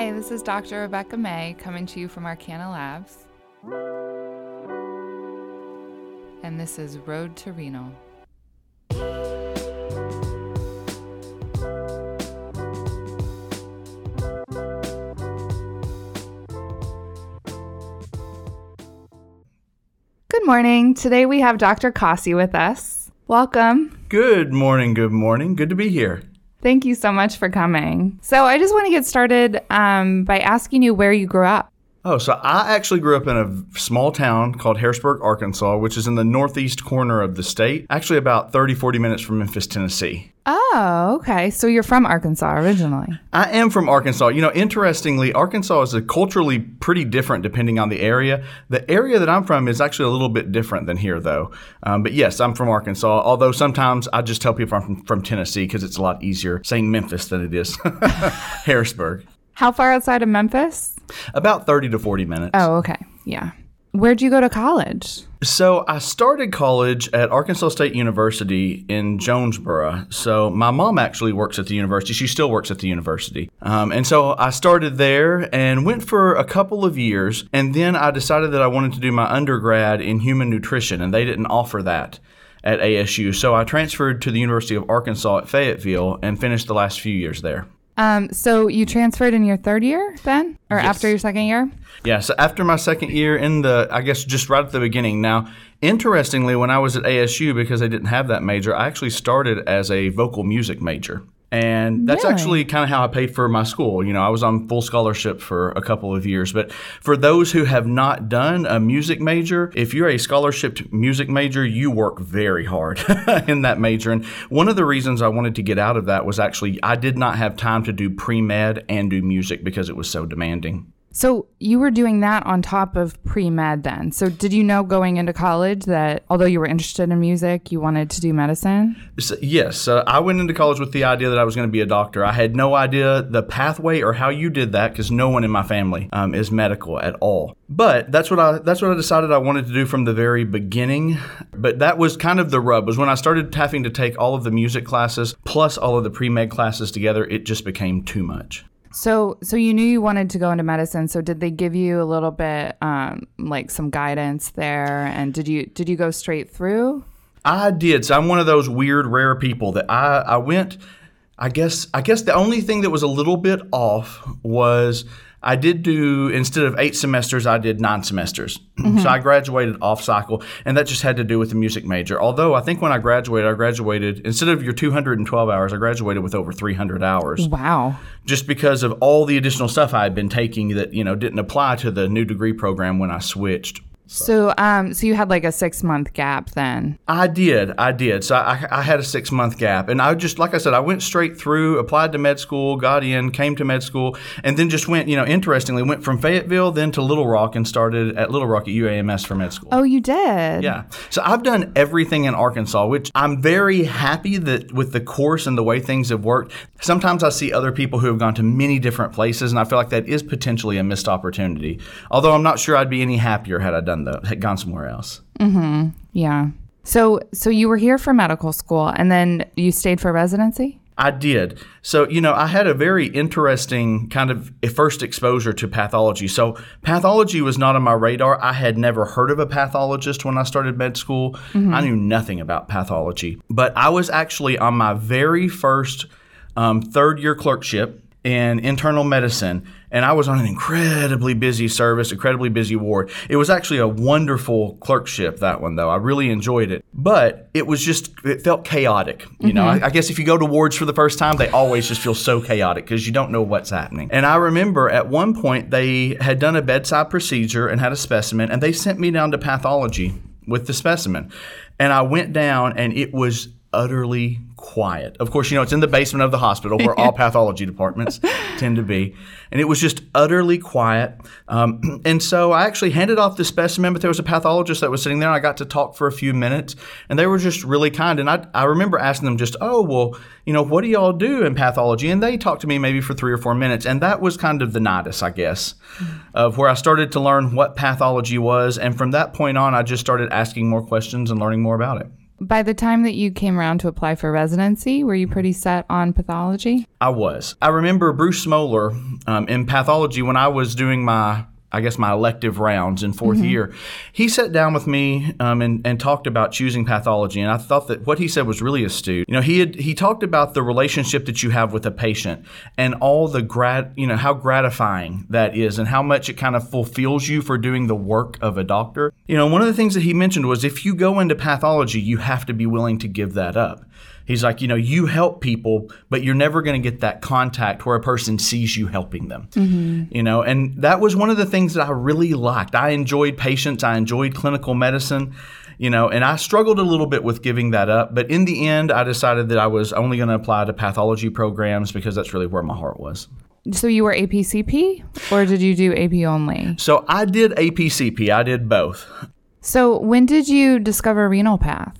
Hi, this is Dr. Rebecca May coming to you from Arkana Labs. And this is Road to Reno. Good morning. Today we have Dr. Kasi with us. Welcome. Good morning, good morning. Good to be here. Thank you so much for coming. So, I just want to get started um, by asking you where you grew up. Oh, so I actually grew up in a small town called Harrisburg, Arkansas, which is in the northeast corner of the state, actually about 30, 40 minutes from Memphis, Tennessee. Oh, okay. So, you're from Arkansas originally. I am from Arkansas. You know, interestingly, Arkansas is a culturally pretty different depending on the area. The area that I'm from is actually a little bit different than here, though. Um, but yes, I'm from Arkansas, although sometimes I just tell people I'm from, from Tennessee because it's a lot easier saying Memphis than it is Harrisburg. How far outside of Memphis? About 30 to 40 minutes. Oh, okay. Yeah. Where'd you go to college? So I started college at Arkansas State University in Jonesboro. So my mom actually works at the university. She still works at the university. Um, and so I started there and went for a couple of years. And then I decided that I wanted to do my undergrad in human nutrition, and they didn't offer that at ASU. So I transferred to the University of Arkansas at Fayetteville and finished the last few years there. Um, so you transferred in your third year then, or Yes. after your second year? Yeah, so after my second year in the, I guess just right at the beginning. Now, interestingly, when I was at ASU, because I didn't have that major, I actually started as a vocal music major. And that's Really? actually kind of how I paid for my school. You know, I was on full scholarship for a couple of years. But for those who have not done a music major, if you're a scholarship music major, you work very hard in that major. And one of the reasons I wanted to get out of that was actually I did not have time to do pre med and do music because it was so demanding. So you were doing that on top of pre med then. So did you know going into college that although you were interested in music, you wanted to do medicine? So, yes, uh, I went into college with the idea that I was going to be a doctor. I had no idea the pathway or how you did that because no one in my family um, is medical at all. But that's what I that's what I decided I wanted to do from the very beginning. But that was kind of the rub was when I started having to take all of the music classes plus all of the pre med classes together. It just became too much. So so you knew you wanted to go into medicine. So did they give you a little bit um, like some guidance there? And did you did you go straight through? I did. So I'm one of those weird, rare people that I, I went. I guess I guess the only thing that was a little bit off was I did do instead of eight semesters, I did nine semesters. Mm-hmm. So I graduated off cycle, and that just had to do with the music major. Although I think when I graduated, I graduated instead of your 212 hours, I graduated with over 300 hours Wow. just because of all the additional stuff I had been taking that you know didn't apply to the new degree program when I switched. So um so you had like a six month gap then. I did, I did. So I, I had a six month gap, and I just, like I said, I went straight through, applied to med school, got in, came to med school, and then just went. You know, interestingly, went from Fayetteville then to Little Rock and started at Little Rock at UAMS for med school. Oh, you did. Yeah. So I've done everything in Arkansas, which I'm very happy that with the course and the way things have worked. Sometimes I see other people who have gone to many different places, and I feel like that is potentially a missed opportunity. Although I'm not sure I'd be any happier had I done that, had gone somewhere else. Yeah. So so you were here for medical school and then you stayed for residency? I did. So, you know, I had a very interesting kind of first exposure to pathology. So, pathology was not on my radar. I had never heard of a pathologist when I started med school. I knew nothing about pathology. But I was actually on my very first um, third year clerkship in internal medicine, and I was on an incredibly busy service, incredibly busy ward. It was actually a wonderful clerkship, that one, though. I really enjoyed it. But it was just, it felt chaotic. You know, mm-hmm. I, I guess if you go to wards for the first time, they always just feel so chaotic because you don't know what's happening. And I remember at one point they had done a bedside procedure and had a specimen, and they sent me down to pathology with the specimen. And I went down, and it was utterly quiet. Of course, you know, it's in the basement of the hospital where all pathology departments tend to be. And it was just utterly quiet. Um, and so I actually handed off the specimen, but there was a pathologist that was sitting there. And I got to talk for a few minutes, and they were just really kind. And I, I remember asking them just, oh, well, you know, what do y'all do in pathology? And they talked to me maybe for three or four minutes. And that was kind of the nidus, I guess, of where I started to learn what pathology was. And from that point on, I just started asking more questions and learning more about it. By the time that you came around to apply for residency, were you pretty set on pathology? I was. I remember Bruce Smoller um, in pathology when I was doing my I guess my elective rounds in 4th year, he sat down with me um, and, and talked about choosing pathology, and I thought that what he said was really astute. You know, he had he talked about the relationship that you have with a patient and all the grat, you know, how gratifying that is, and how much it kind of fulfills you for doing the work of a doctor. You know, one of the things that he mentioned was if you go into pathology, you have to be willing to give that up. He's like, you know, you help people, but you're never going to get that contact where a person sees you helping them. Mm-hmm. You know, and that was one of the things that I really liked. I enjoyed patients, I enjoyed clinical medicine, you know, and I struggled a little bit with giving that up. But in the end, I decided that I was only going to apply to pathology programs because that's really where my heart was. So you were APCP or did you do AP only? So I did APCP, I did both. So when did you discover renal path?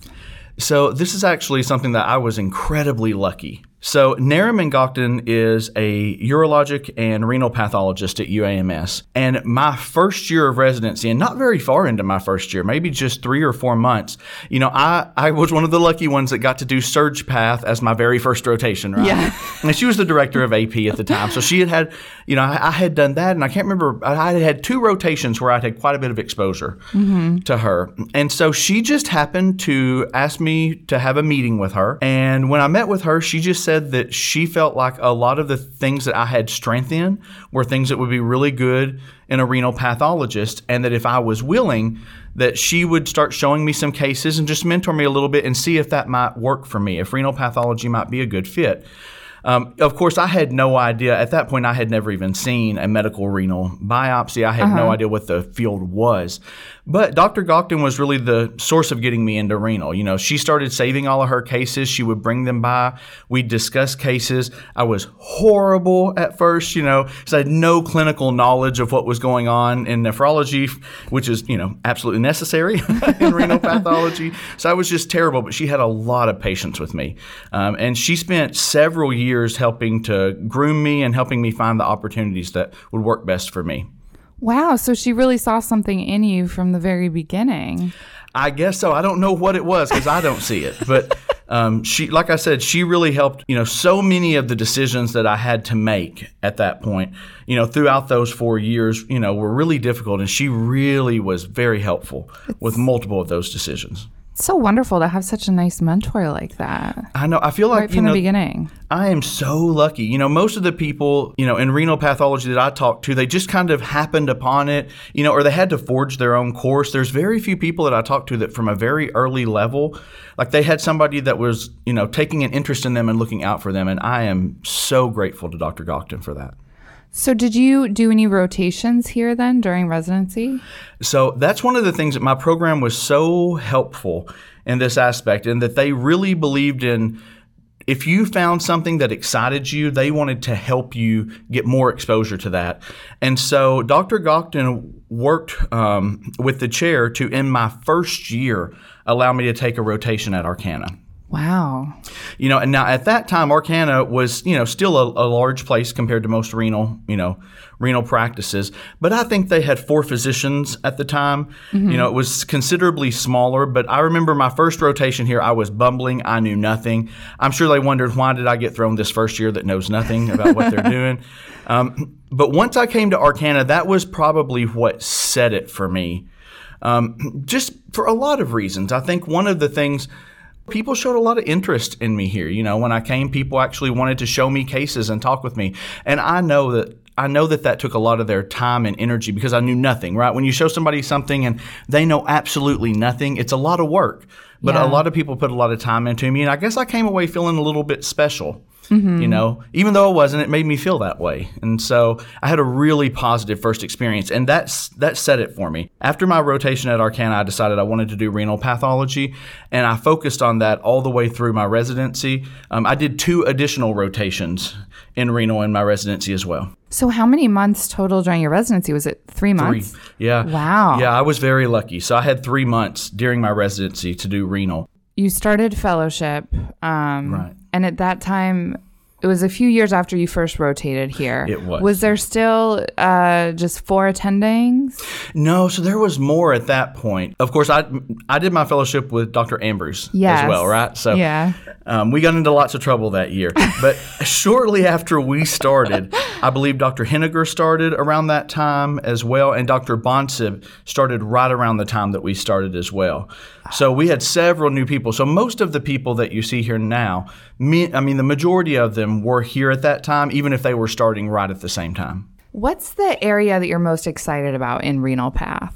So this is actually something that I was incredibly lucky. So Neriman Gokden is a urologic and renal pathologist at UAMS. And my first year of residency, and not very far into my first year, maybe just three or four months, you know, I, I was one of the lucky ones that got to do Surge Path as my very first rotation, right? Yeah. And she was the director of AP at the time. So she had had, you know, I, I had done that, and I can't remember, I had had two rotations where I'd had quite a bit of exposure mm-hmm. to her. And so she just happened to ask me to have a meeting with her. And when I met with her, she just said that she felt like a lot of the things that I had strength in were things that would be really good in a renal pathologist, and that if I was willing, that she would start showing me some cases and just mentor me a little bit and see if that might work for me, if renal pathology might be a good fit. Um, of course, I had no idea. At that point, I had never even seen a medical renal biopsy. I had no idea what the field was. But Dr. Gokden was really the source of getting me into renal. You know, she started saving all of her cases. She would bring them by. We'd discuss cases. I was horrible at first, you know, because I had no clinical knowledge of what was going on in nephrology, which is, you know, absolutely necessary in renal pathology. So I was just terrible, but she had a lot of patience with me. Um, and she spent several years helping to groom me and helping me find the opportunities that would work best for me. Wow, so she really saw something in you from the very beginning. I guess so. I don't know what it was because I don't see it, but um, she, like I said, she really helped. You know, so many of the decisions that I had to make at that point, you know, throughout those four years, you know, were really difficult, and she really was very helpful with multiple of those decisions. It's so wonderful to have such a nice mentor like that. I know. I feel like Right you from the beginning. I am so lucky. You know, most of the people, you know, in renal pathology that I talked to, they just kind of happened upon it, you know, or they had to forge their own course. There's very few people that I talked to that from a very early level, like they had somebody that was, you know, taking an interest in them and looking out for them. And I am so grateful to Dr. Gokden for that. So, did you do any rotations here then during residency? So that's one of the things that my program was so helpful in this aspect, and that they really believed in. If you found something that excited you, they wanted to help you get more exposure to that. And so Dr. Gokden worked um, with the chair to, in my first year, allow me to take a rotation at Arkana. Wow. You know, and now at that time, Arkana was, you know, still a, a, large place compared to most renal, you know, renal practices. But I think they had four physicians at the time. You know, it was considerably smaller. But I remember my first rotation here, I was bumbling. I knew nothing. I'm sure they wondered why did I get thrown this first year that knows nothing about what they're doing. Um, but once I came to Arkana, that was probably what set it for me. Um, just for a lot of reasons. I think one of the things people showed a lot of interest in me here. You know, when I came, people actually wanted to show me cases and talk with me. And I know that I know that that took a lot of their time and energy because I knew nothing, right? When you show somebody something and they know absolutely nothing, it's a lot of work. But Yeah. a lot of people put a lot of time into me, and I guess I came away feeling a little bit special. You know, even though I wasn't, it made me feel that way, and so I had a really positive first experience, and that's that set it for me. After my rotation at Arkana, I decided I wanted to do renal pathology, and I focused on that all the way through my residency. Um, I did two additional rotations in renal in my residency as well. So, how many months total during your residency? Was it three months? Three. Yeah. Wow. Yeah, I was very lucky. So I had three months during my residency to do renal. You started fellowship. Um, Right. And at that time, it was a few years after you first rotated here. It was. Was there still uh, just four attendings? No, so there was more at that point. Of course, I I did my fellowship with Dr. Ambruzs Yes. as well, right? So Yeah. um, we got into lots of trouble that year. But shortly after we started, I believe Dr. Hennigar started around that time as well, and Dr. Bonsib started right around the time that we started as well. So we had several new people. So most of the people that you see here now, me, I mean, the majority of them were here at that time, even if they were starting right at the same time. What's the area that you're most excited about in Renal Path?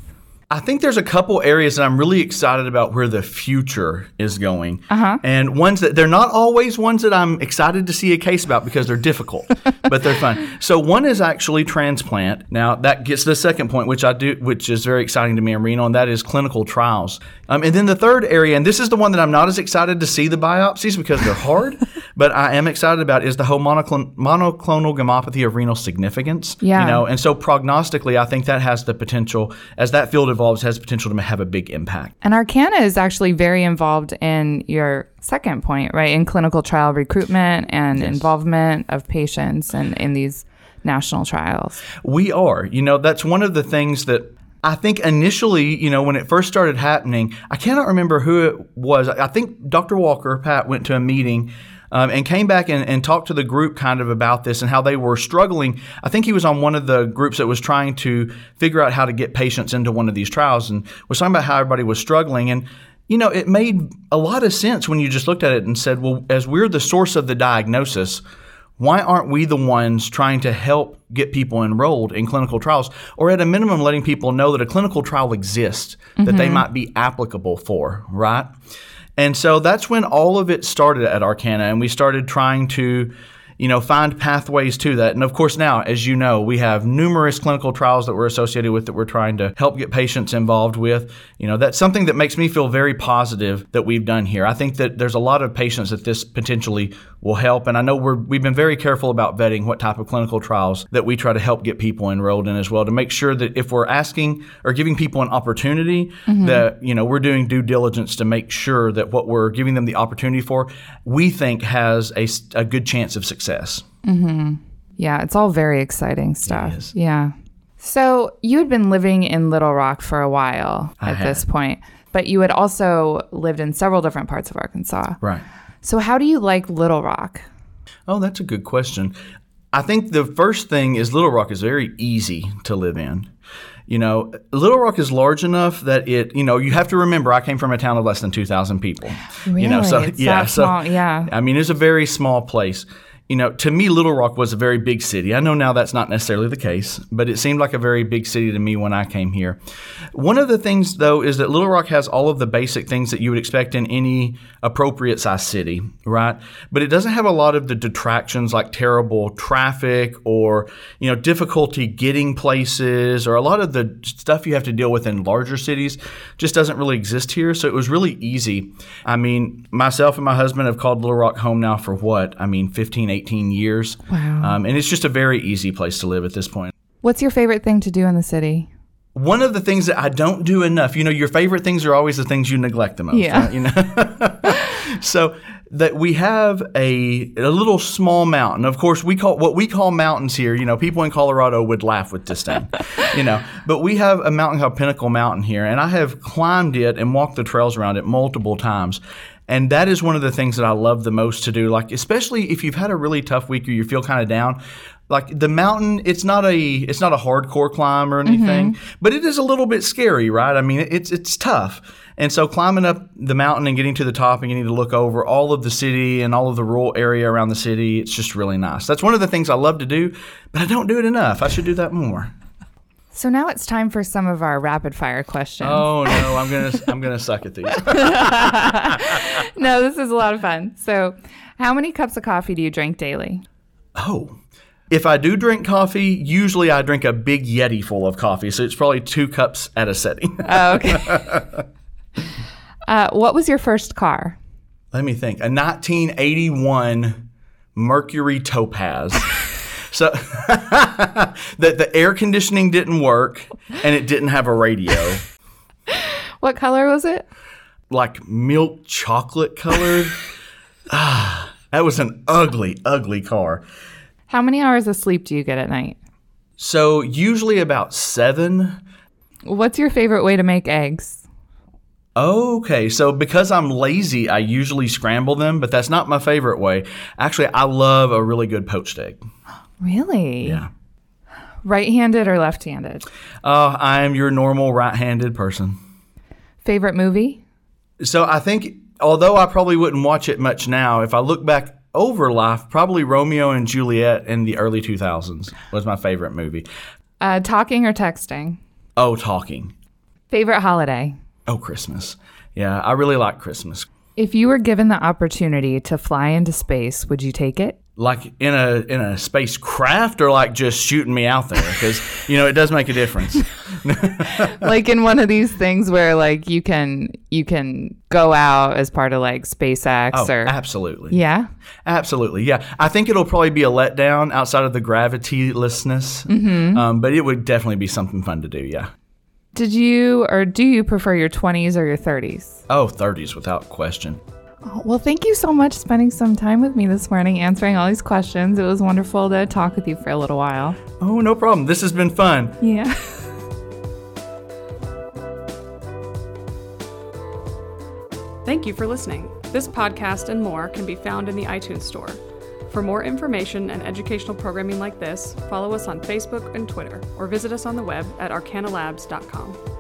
I think there's a couple areas that I'm really excited about where the future is going. Uh-huh. And ones that they're not always ones that I'm excited to see a case about because they're difficult, but they're fun. So one is actually transplant. Now that gets to the second point, which I do, which is very exciting to me in renal, and that is clinical trials. Um, and then the third area, and this is the one that I'm not as excited to see the biopsies because they're hard, but I am excited about is the whole monoclon- monoclonal gammopathy of renal significance. Yeah. You know, and so prognostically, I think that has the potential, as that field evolves, has potential to have a big impact. And Arkana is actually very involved in your second point, right? In clinical trial recruitment and involvement of patients and in these national trials. We are. You know, that's one of the things that I think initially, you know, when it first started happening, I cannot remember who it was. I think Dr. Walker, Pat, went to a meeting. Um, and came back and, and talked to the group kind of about this and how they were struggling. I think he was on one of the groups that was trying to figure out how to get patients into one of these trials and was talking about how everybody was struggling. And you know, it made a lot of sense when you just looked at it and said, well, as we're the source of the diagnosis, why aren't we the ones trying to help get people enrolled in clinical trials or at a minimum letting people know that a clinical trial exists that they mm-hmm. might be applicable for right? And so that's when all of it started at Arkana and we started trying to you know find pathways to that. And of course now as you know we have numerous clinical trials that we're associated with that we're trying to help get patients involved with. You know that's something that makes me feel very positive that we've done here. I think that there's a lot of patients that this potentially will help. And i know we're, we've been very careful about vetting what type of clinical trials that we try to help get people enrolled in as well to make sure that if we're asking or giving people an opportunity mm-hmm. that you know we're doing due diligence to make sure that what we're giving them the opportunity for we think has a good chance of success Mm-hmm. Yeah, it's all very exciting stuff. Yeah. So you had been living in Little Rock for a while I at had. this point, but you had also lived in several different parts of Arkansas. right So how do you like Little Rock? Oh, that's a good question. I think the first thing is Little Rock is very easy to live in. You know, Little Rock is large enough that it, you know, you have to remember I came from a town of less than 2,000 people. You know, so Really? It's yeah, so small, yeah. I mean, it's a very small place. You know, to me, Little Rock was a very big city. I know now that's not necessarily the case, but it seemed like a very big city to me when I came here. One of the things, though, is that Little Rock has all of the basic things that you would expect in any appropriate sized city, right? But it doesn't have a lot of the detractions like terrible traffic or, you know, difficulty getting places or a lot of the stuff you have to deal with in larger cities just doesn't really exist here. So it was really easy. I mean, myself and my husband have called Little Rock home now for what? I mean, 15, 18 years. Wow. Um, and it's just a very easy place to live at this point. What's your favorite thing to do in the city? One of the things that I don't do enough, you know, your favorite things are always the things you neglect the most. Yeah. right? You know, so that we have a a little small mountain. Of course, we call what we call mountains here. You know, people in Colorado would laugh with disdain. you know, but we have a mountain called Pinnacle Mountain here, and I have climbed it and walked the trails around it multiple times. And that is one of the things that I love the most to do. Like, especially if you've had a really tough week or you feel kind of down, like the mountain, it's not a it's not a hardcore climb or anything, mm-hmm. but it is a little bit scary, right? I mean, it's it's tough. And so climbing up the mountain and getting to the top and getting to look over all of the city and all of the rural area around the city, it's just really nice. That's one of the things I love to do, but I don't do it enough. I should do that more. So now it's time for some of our rapid fire questions. Oh no, I'm gonna I'm gonna suck at these. No, this is a lot of fun. So, how many cups of coffee do you drink daily? Oh. If I do drink coffee, usually I drink a big Yeti full of coffee, so it's probably two cups at a setting. Oh, okay. uh, what was your first car? Let me think. A 1981 Mercury Topaz. So the the air conditioning didn't work and it didn't have a radio. What color was it? Like milk chocolate colored. ah, That was an ugly, ugly car. How many hours of sleep do you get at night? So usually about seven. What's your favorite way to make eggs? Okay, so because I'm lazy, I usually scramble them, but that's not my favorite way. Actually, I love a really good poached egg. Really? Yeah. Right handed or left handed? Uh, I am your normal right handed person. Favorite movie? So I think, although I probably wouldn't watch it much now, if I look back over life, probably Romeo and Juliet in the early 2000s was my favorite movie. Uh, talking or texting? Oh, talking. Favorite holiday? Oh, Christmas. Yeah, I really like Christmas. If you were given the opportunity to fly into space, would you take it? Like in a in a spacecraft or like just shooting me out there because you know it does make a difference. like in one of these things where like you can you can go out as part of like SpaceX Oh, or absolutely. yeah. Absolutely, yeah. I think it'll probably be a letdown outside of the gravitylessness, Mm-hmm. um, but it would definitely be something fun to do. Yeah. Did you or do you prefer your 20s or your 30s? Oh, 30s without question. Oh, well, thank you so much spending some time with me this morning answering all these questions. It was wonderful to talk with you for a little while. Oh, no problem. This has been fun. Yeah. Thank you for listening. This podcast and more can be found in the iTunes Store. For more information and educational programming like this, follow us on Facebook and Twitter, or visit us on the web at arkanalabs.com.